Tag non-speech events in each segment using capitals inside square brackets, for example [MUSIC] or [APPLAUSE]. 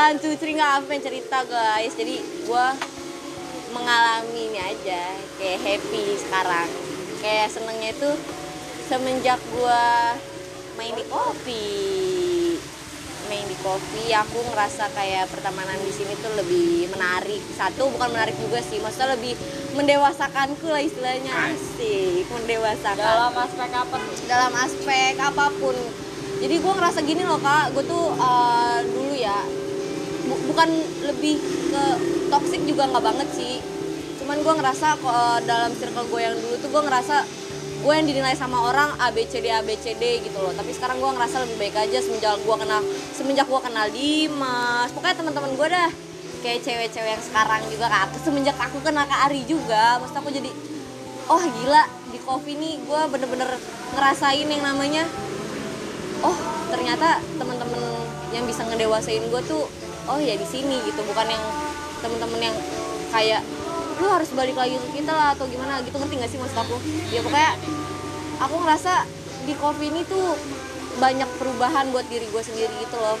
one two three nggak aku pengen cerita guys. Jadi gue mengalami ini aja kayak happy sekarang. Kayak senengnya itu semenjak gue main di kopi. Main di kopi aku ngerasa kayak pertemanan di sini tuh lebih menarik. Satu bukan menarik juga sih maksudnya lebih mendewasakanku lah istilahnya. Asik mendewasakan. Dalam aspek apa tuh? Dalam aspek apa pun. Jadi gue ngerasa gini loh kak. Gue tuh eh, dulu ya bu- bukan lebih ke toxic juga nggak banget sih. Cuman gue ngerasa kok eh, dalam circle gue yang dulu tuh gue ngerasa gue yang dinilai sama orang A B C D A B C D gitu loh. Tapi sekarang gue ngerasa lebih baik aja semenjak gue kenal semenjak gue kenal Dimas. Pokoknya teman-teman gue dah kayak cewek-cewek yang sekarang juga kak. Semenjak aku kenal Kak Ari juga maksud aku jadi oh gila di coffee nih gue bener-bener ngerasain yang namanya oh ternyata teman-teman yang bisa ngedewasain gue tuh oh ya di sini gitu bukan yang teman-teman yang kayak lu harus balik lagi ke kita lah atau gimana gitu ngerti gak sih maksud aku? Ya pokoknya aku ngerasa di coffee ini tuh banyak perubahan buat diri gue sendiri gitu loh.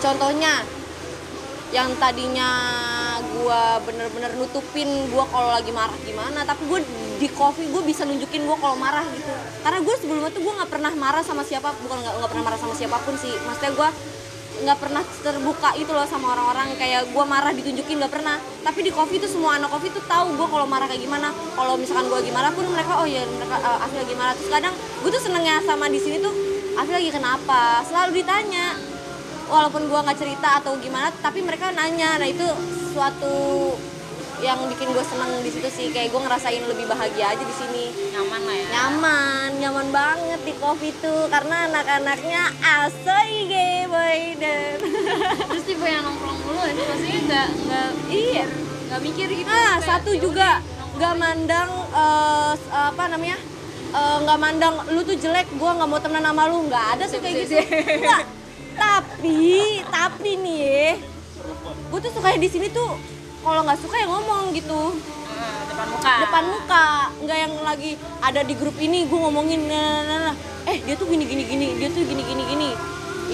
Contohnya yang tadinya gue bener-bener nutupin gue kalau lagi marah gimana tapi gue di coffee gue bisa nunjukin gue kalau marah gitu. Karena gue sebelumnya tuh gue nggak pernah marah sama siapa bukan nggak pernah marah sama siapa pun sih. Maksudnya gue nggak pernah terbuka itu loh sama orang-orang. Kayak gue marah ditunjukin nggak pernah. Tapi di coffee tuh semua anak coffee tuh tahu gue kalau marah kayak gimana. Kalau misalkan gue gimana pun mereka oh ya mereka uh, Afi lagi terus kadang gue tuh senengnya sama di sini tuh Afi lagi kenapa? Selalu ditanya. Walaupun gua nggak cerita atau gimana tapi mereka nanya. Nah itu suatu yang bikin gue seneng di situ sih. Kayak gue ngerasain lebih bahagia aja di sini. Nyaman lah ya. Nyaman nyaman banget di kopi tuh karena anak-anaknya asoy gay boy dan [LAUGHS] terus tipe yang nongkrong dulu ya maksudnya nggak nggak iya. nggak mikir gitu. Kayak, satu ya juga nggak mandang s- apa namanya eh, nggak mandang lu tuh jelek gue nggak mau temenan sama lu. Nggak ada tuh kayak gitu. Nggak. tapi tapi nih gue tuh sukanya di sini tuh kalau nggak suka ya ngomong gitu. Eh, depan muka. Depan muka. Nggak yang lagi ada di grup ini gue ngomongin nah, nah, nah, nah. eh dia tuh gini gini gini dia tuh gini gini gini.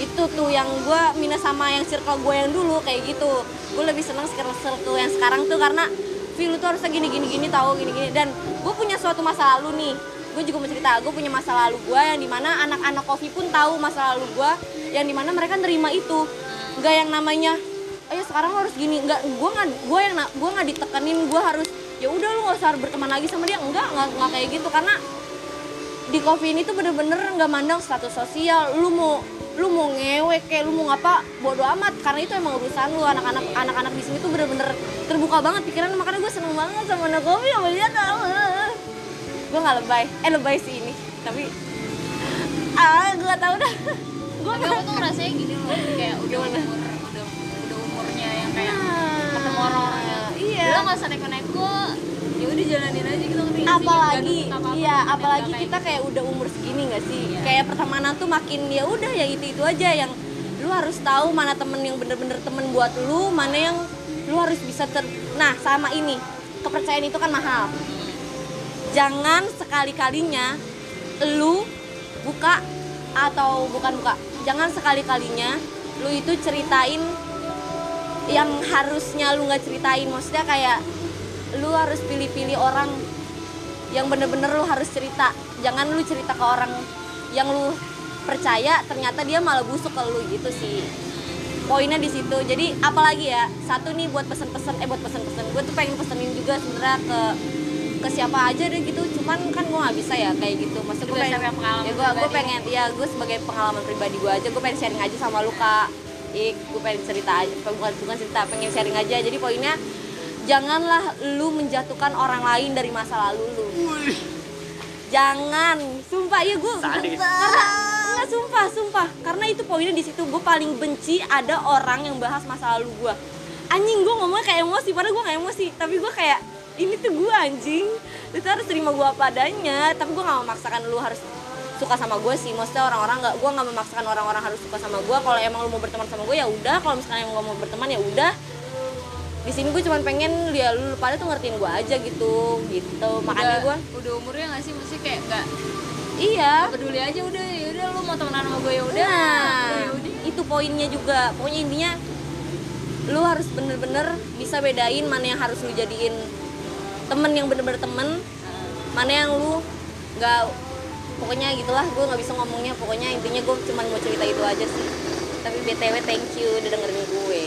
Itu tuh yang gue minus sama yang circle gue yang dulu kayak gitu. Gue lebih seneng circle circle yang sekarang tuh karena feel tuh harusnya gini gini gini tahu gini gini. Dan gue punya suatu masa lalu nih. Gue juga mau cerita gue punya masa lalu gue yang di mana anak-anak kopi pun tahu masa lalu gue yang di mana mereka nerima itu. Nggak yang namanya ayo sekarang lo harus gini. Nggak gue nggak gue yang gue nggak ditekenin gue harus ya udah lu nggak usah berteman lagi sama dia. Enggak nggak nggak kayak gitu. Karena di coffee ini tuh bener-bener nggak mandang status sosial. Lu mau lu mau ngewe kayak lu mau ngapa bodo amat. Karena itu emang urusan lu. Anak-anak anak-anak di sini tuh bener-bener terbuka banget pikiran makanya gue seneng banget sama anak kopi sama dia tau gue nggak lebay. Eh lebay sih ini. Tapi ah gue tau dah. Gue tapi aku tuh ngerasanya gini loh. Kayak udah umur kayak ketemu orang-orang. Yang iya. Udah nggak usah neko-neko ya udah jalanin aja gitu ngerti sih? apalagi apa-apa, iya apalagi kita kayak udah umur segini nggak sih? Iya. kayak pertemanan tuh makin ya udah ya itu itu aja yang lu harus tahu mana temen yang bener-bener temen buat lu mana yang lu harus bisa ter nah sama ini kepercayaan itu kan mahal. Jangan sekali kalinya lu buka atau bukan buka jangan sekali kalinya lu itu ceritain yang harusnya lu nggak ceritain. Maksudnya kayak lu harus pilih-pilih orang yang bener-bener lu harus cerita. Jangan lu cerita ke orang yang lu percaya ternyata dia malah busuk ke lu gitu sih. Poinnya di situ. Jadi apalagi ya satu nih buat pesen-pesen eh buat pesen-pesen gue tuh pengen pesenin juga sebenarnya ke ke siapa aja deh gitu. Cuman kan gue nggak bisa ya kayak gitu. Maksud gue pengen ya gue gue pengen ya gue sebagai pengalaman pribadi gue aja gue pengen sharing aja sama lu kak ik gue pengen cerita aja bukan bukan cerita pengen sharing aja. Jadi poinnya janganlah lu menjatuhkan orang lain dari masa lalu lu. Jangan. Sumpah ya gue karena enggak sumpah sumpah. Karena itu poinnya di situ gue paling benci ada orang yang bahas masa lalu gue anjing gue ngomongnya kayak emosi padahal gue gak emosi. Tapi gue kayak ini tuh gue anjing. Lu harus terima gue apa adanya. Tapi gue gak memaksakan lu harus suka sama gue sih. Maksudnya orang-orang nggak gue nggak memaksakan orang-orang harus suka sama gue. Kalau emang lu mau berteman sama gue ya udah. Kalau misalnya emang gak mau berteman ya udah. Di sini gue cuma pengen dia lu pada tuh ngertiin gue aja gitu. Gitu. Makanya gue udah, umurnya nggak sih? Mesti kayak nggak iya. peduli aja udah ya udah lu mau temenan sama gue ya udah. Nah, ya udah. itu poinnya juga. Pokoknya intinya lu harus bener-bener bisa bedain mana yang harus lu jadiin temen yang bener-bener temen mana yang lu nggak pokoknya gitulah gue nggak bisa ngomongnya. Pokoknya intinya gue cuma mau cerita itu aja sih. Tapi btw thank you udah dengerin gue